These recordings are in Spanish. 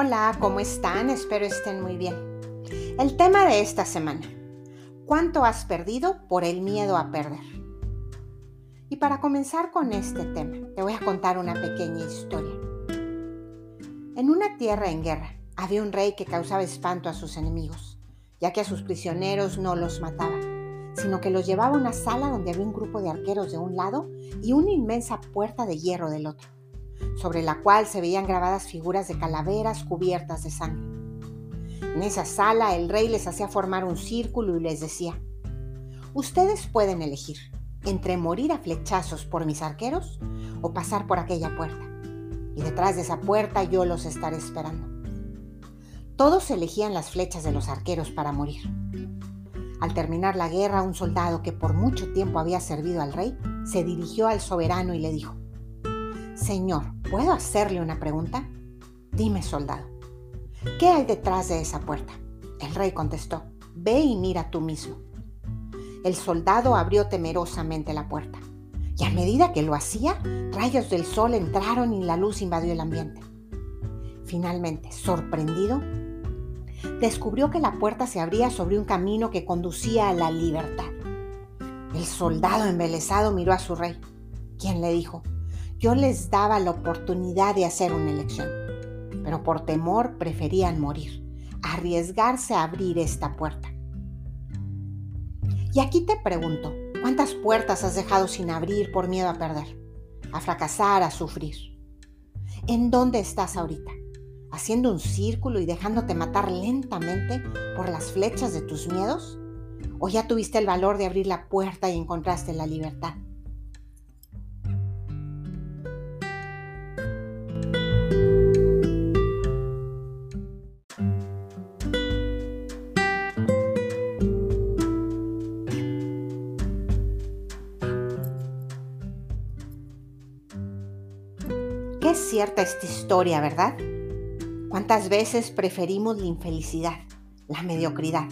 Hola, ¿cómo están? Espero estén muy bien. El tema de esta semana. ¿Cuánto has perdido por el miedo a perder? Y para comenzar con este tema, te voy a contar una pequeña historia. En una tierra en guerra había un rey que causaba espanto a sus enemigos, ya que a sus prisioneros no los mataba, sino que los llevaba a una sala donde había un grupo de arqueros de un lado y una inmensa puerta de hierro del otro sobre la cual se veían grabadas figuras de calaveras cubiertas de sangre. En esa sala el rey les hacía formar un círculo y les decía, ustedes pueden elegir entre morir a flechazos por mis arqueros o pasar por aquella puerta. Y detrás de esa puerta yo los estaré esperando. Todos elegían las flechas de los arqueros para morir. Al terminar la guerra, un soldado que por mucho tiempo había servido al rey se dirigió al soberano y le dijo, Señor, ¿puedo hacerle una pregunta? Dime, soldado, ¿qué hay detrás de esa puerta? El rey contestó, ve y mira tú mismo. El soldado abrió temerosamente la puerta, y a medida que lo hacía, rayos del sol entraron y la luz invadió el ambiente. Finalmente, sorprendido, descubrió que la puerta se abría sobre un camino que conducía a la libertad. El soldado embelesado miró a su rey, quien le dijo, yo les daba la oportunidad de hacer una elección, pero por temor preferían morir, arriesgarse a abrir esta puerta. Y aquí te pregunto, ¿cuántas puertas has dejado sin abrir por miedo a perder, a fracasar, a sufrir? ¿En dónde estás ahorita? ¿Haciendo un círculo y dejándote matar lentamente por las flechas de tus miedos? ¿O ya tuviste el valor de abrir la puerta y encontraste la libertad? Qué cierta esta historia, ¿verdad? ¿Cuántas veces preferimos la infelicidad, la mediocridad?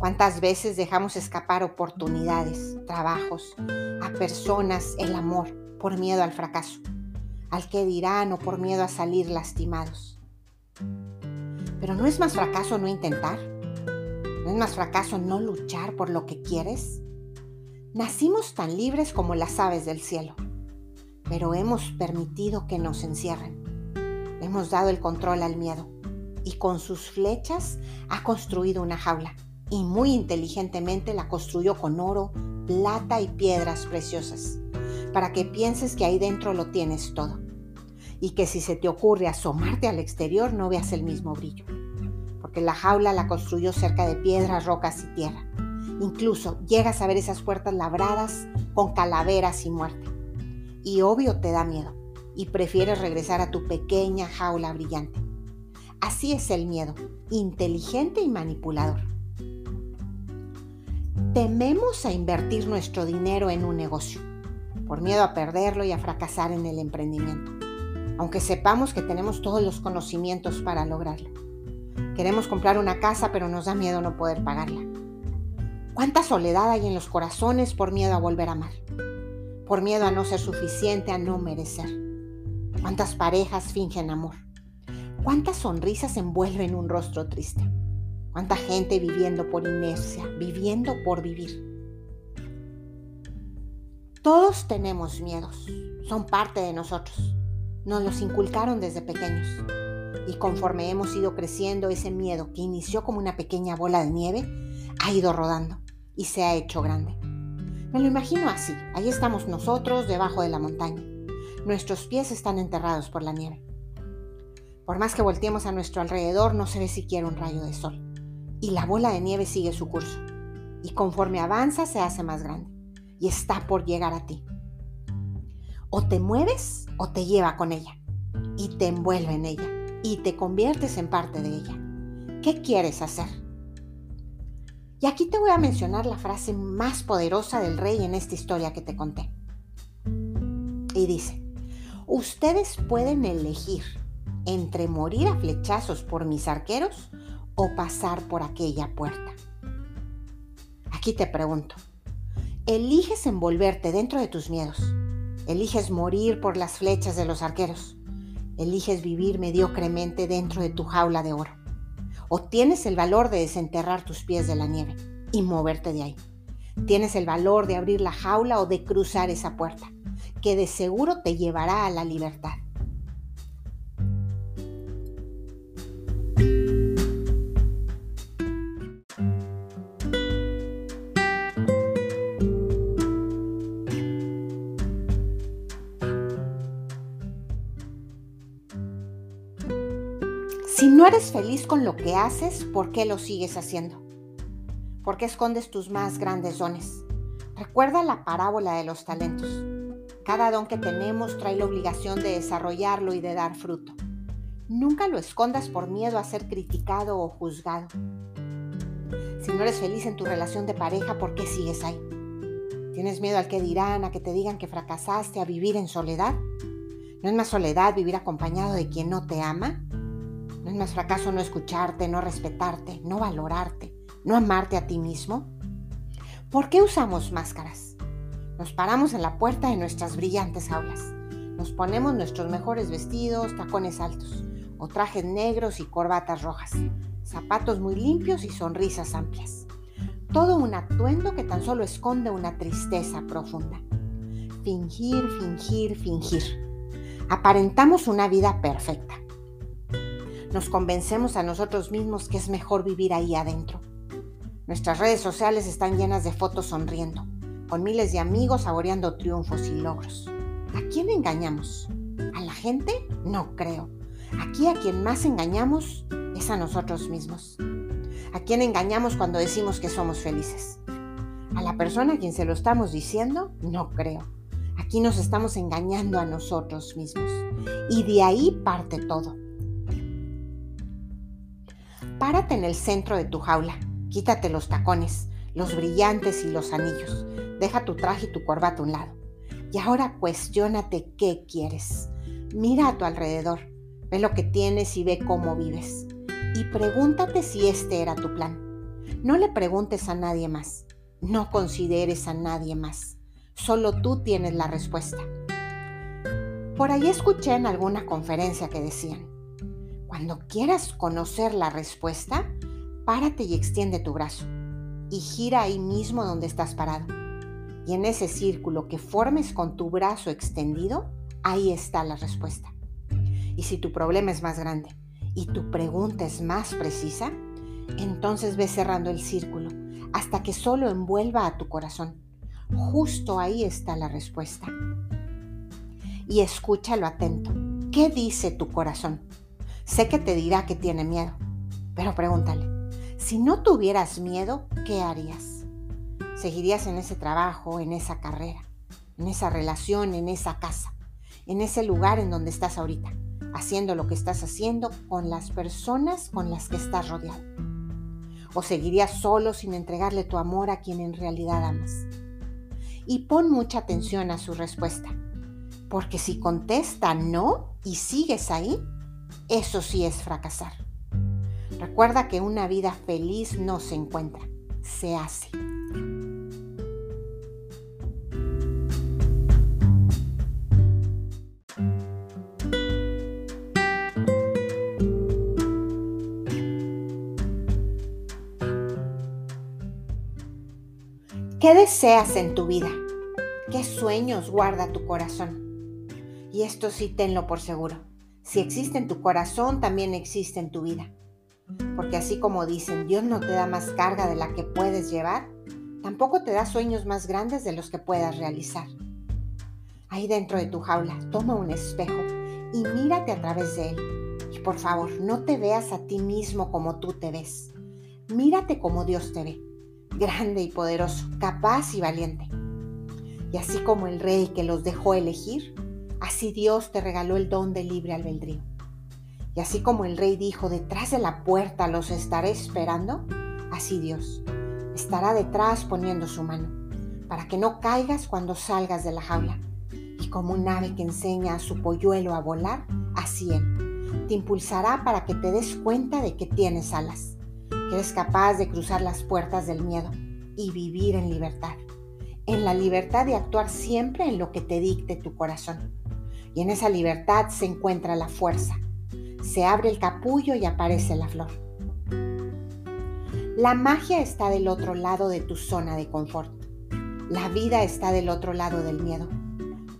¿Cuántas veces dejamos escapar oportunidades, trabajos, a personas, el amor, por miedo al fracaso, al que dirán o por miedo a salir lastimados? Pero ¿no es más fracaso no intentar? ¿No es más fracaso no luchar por lo que quieres? Nacimos tan libres como las aves del cielo pero hemos permitido que nos encierren. Hemos dado el control al miedo y con sus flechas ha construido una jaula y muy inteligentemente la construyó con oro, plata y piedras preciosas, para que pienses que ahí dentro lo tienes todo y que si se te ocurre asomarte al exterior no veas el mismo brillo, porque la jaula la construyó cerca de piedras, rocas y tierra. Incluso llegas a ver esas puertas labradas con calaveras y muerte y obvio te da miedo y prefieres regresar a tu pequeña jaula brillante. Así es el miedo, inteligente y manipulador. Tememos a invertir nuestro dinero en un negocio, por miedo a perderlo y a fracasar en el emprendimiento, aunque sepamos que tenemos todos los conocimientos para lograrlo. Queremos comprar una casa, pero nos da miedo no poder pagarla. ¿Cuánta soledad hay en los corazones por miedo a volver a amar? Por miedo a no ser suficiente, a no merecer. ¿Cuántas parejas fingen amor? ¿Cuántas sonrisas envuelven un rostro triste? ¿Cuánta gente viviendo por inercia, viviendo por vivir? Todos tenemos miedos, son parte de nosotros. Nos los inculcaron desde pequeños. Y conforme hemos ido creciendo, ese miedo que inició como una pequeña bola de nieve ha ido rodando y se ha hecho grande. Me lo imagino así. Ahí estamos nosotros debajo de la montaña. Nuestros pies están enterrados por la nieve. Por más que volteemos a nuestro alrededor, no se ve siquiera un rayo de sol. Y la bola de nieve sigue su curso. Y conforme avanza, se hace más grande. Y está por llegar a ti. O te mueves o te lleva con ella. Y te envuelve en ella. Y te conviertes en parte de ella. ¿Qué quieres hacer? Y aquí te voy a mencionar la frase más poderosa del rey en esta historia que te conté. Y dice, ustedes pueden elegir entre morir a flechazos por mis arqueros o pasar por aquella puerta. Aquí te pregunto, ¿eliges envolverte dentro de tus miedos? ¿Eliges morir por las flechas de los arqueros? eliges vivir mediocremente dentro de tu jaula de oro. O tienes el valor de desenterrar tus pies de la nieve y moverte de ahí. Tienes el valor de abrir la jaula o de cruzar esa puerta, que de seguro te llevará a la libertad. Si no eres feliz con lo que haces, ¿por qué lo sigues haciendo? ¿Por qué escondes tus más grandes dones? Recuerda la parábola de los talentos. Cada don que tenemos trae la obligación de desarrollarlo y de dar fruto. Nunca lo escondas por miedo a ser criticado o juzgado. Si no eres feliz en tu relación de pareja, ¿por qué sigues ahí? ¿Tienes miedo al que dirán, a que te digan que fracasaste, a vivir en soledad? ¿No es más soledad vivir acompañado de quien no te ama? ¿No es más fracaso no escucharte, no respetarte, no valorarte, no amarte a ti mismo? ¿Por qué usamos máscaras? Nos paramos en la puerta de nuestras brillantes aulas. Nos ponemos nuestros mejores vestidos, tacones altos, o trajes negros y corbatas rojas, zapatos muy limpios y sonrisas amplias. Todo un atuendo que tan solo esconde una tristeza profunda. Fingir, fingir, fingir. Aparentamos una vida perfecta nos convencemos a nosotros mismos que es mejor vivir ahí adentro. Nuestras redes sociales están llenas de fotos sonriendo, con miles de amigos saboreando triunfos y logros. ¿A quién engañamos? ¿A la gente? No creo. Aquí a quien más engañamos es a nosotros mismos. ¿A quién engañamos cuando decimos que somos felices? ¿A la persona a quien se lo estamos diciendo? No creo. Aquí nos estamos engañando a nosotros mismos. Y de ahí parte todo. Párate en el centro de tu jaula, quítate los tacones, los brillantes y los anillos, deja tu traje y tu corbata a un lado. Y ahora cuestiónate qué quieres. Mira a tu alrededor, ve lo que tienes y ve cómo vives. Y pregúntate si este era tu plan. No le preguntes a nadie más, no consideres a nadie más. Solo tú tienes la respuesta. Por ahí escuché en alguna conferencia que decían, cuando quieras conocer la respuesta, párate y extiende tu brazo y gira ahí mismo donde estás parado. Y en ese círculo que formes con tu brazo extendido, ahí está la respuesta. Y si tu problema es más grande y tu pregunta es más precisa, entonces ve cerrando el círculo hasta que solo envuelva a tu corazón. Justo ahí está la respuesta. Y escúchalo atento. ¿Qué dice tu corazón? Sé que te dirá que tiene miedo, pero pregúntale, si no tuvieras miedo, ¿qué harías? ¿Seguirías en ese trabajo, en esa carrera, en esa relación, en esa casa, en ese lugar en donde estás ahorita, haciendo lo que estás haciendo con las personas con las que estás rodeado? ¿O seguirías solo sin entregarle tu amor a quien en realidad amas? Y pon mucha atención a su respuesta, porque si contesta no y sigues ahí, eso sí es fracasar. Recuerda que una vida feliz no se encuentra, se hace. ¿Qué deseas en tu vida? ¿Qué sueños guarda tu corazón? Y esto sí tenlo por seguro si existe en tu corazón, también existe en tu vida. Porque así como dicen, Dios no te da más carga de la que puedes llevar, tampoco te da sueños más grandes de los que puedas realizar. Ahí dentro de tu jaula, toma un espejo y mírate a través de él. Y por favor, no te veas a ti mismo como tú te ves. Mírate como Dios te ve, grande y poderoso, capaz y valiente. Y así como el rey que los dejó elegir, Así Dios te regaló el don de libre albedrío. Y así como el rey dijo, detrás de la puerta los estaré esperando, así Dios estará detrás poniendo su mano, para que no caigas cuando salgas de la jaula. Y como un ave que enseña a su polluelo a volar, así Él te impulsará para que te des cuenta de que tienes alas, que eres capaz de cruzar las puertas del miedo y vivir en libertad, en la libertad de actuar siempre en lo que te dicte tu corazón Y en esa libertad se encuentra la fuerza. Se abre el capullo y aparece la flor. La magia está del otro lado de tu zona de confort. La vida está del otro lado del miedo.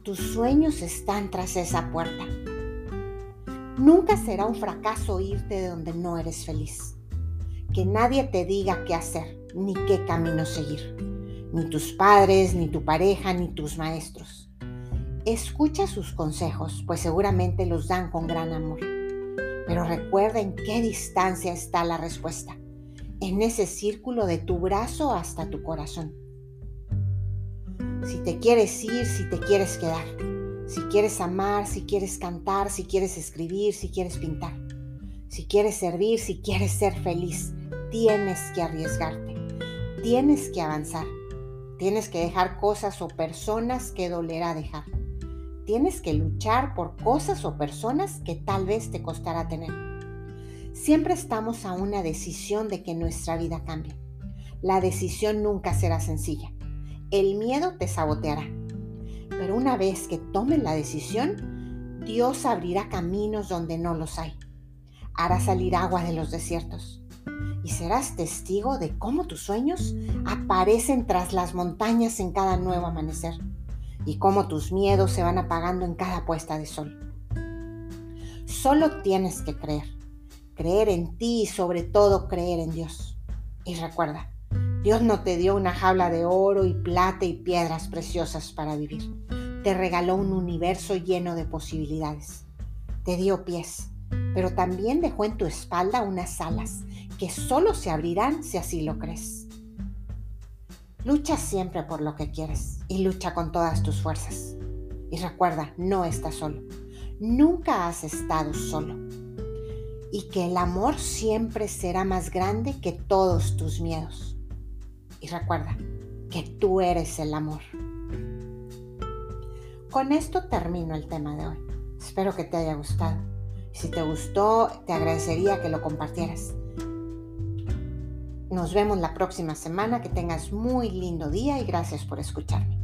Tus sueños están tras esa puerta. Nunca será un fracaso irte de donde no eres feliz. Que nadie te diga qué hacer ni qué camino seguir. Ni tus padres, ni tu pareja, ni tus maestros. Escucha sus consejos, pues seguramente los dan con gran amor. Pero recuerda en qué distancia está la respuesta. En ese círculo de tu brazo hasta tu corazón si te quieres ir, si te quieres quedar, si quieres amar, si quieres cantar, si quieres escribir, si quieres pintar, si quieres servir, si quieres ser feliz, tienes que arriesgarte, tienes que avanzar, tienes que dejar cosas o personas que dolerá dejar. Tienes que luchar por cosas o personas que tal vez te costará tener. Siempre estamos a una decisión de que nuestra vida cambie. La decisión nunca será sencilla el miedo te saboteará. Pero una vez que tomes la decisión, Dios abrirá caminos donde no los hay. Hará salir agua de los desiertos. Y serás testigo de cómo tus sueños aparecen tras las montañas en cada nuevo amanecer. Y cómo tus miedos se van apagando en cada puesta de sol. Solo tienes que creer. Creer en ti y sobre todo creer en Dios. Y recuerda, Dios no te dio una jaula de oro y plata y piedras preciosas para vivir. Te regaló un universo lleno de posibilidades. Te dio pies, pero también dejó en tu espalda unas alas que solo se abrirán si así lo crees. Lucha siempre por lo que quieres y lucha con todas tus fuerzas. Y recuerda, no estás solo. Nunca has estado solo. Y que el amor siempre será más grande que todos tus miedos. Y recuerda que tú eres el amor. Con esto termino el tema de hoy. Espero que te haya gustado. Si te gustó, te agradecería que lo compartieras. Nos vemos la próxima semana. Que tengas muy lindo día y gracias por escucharme.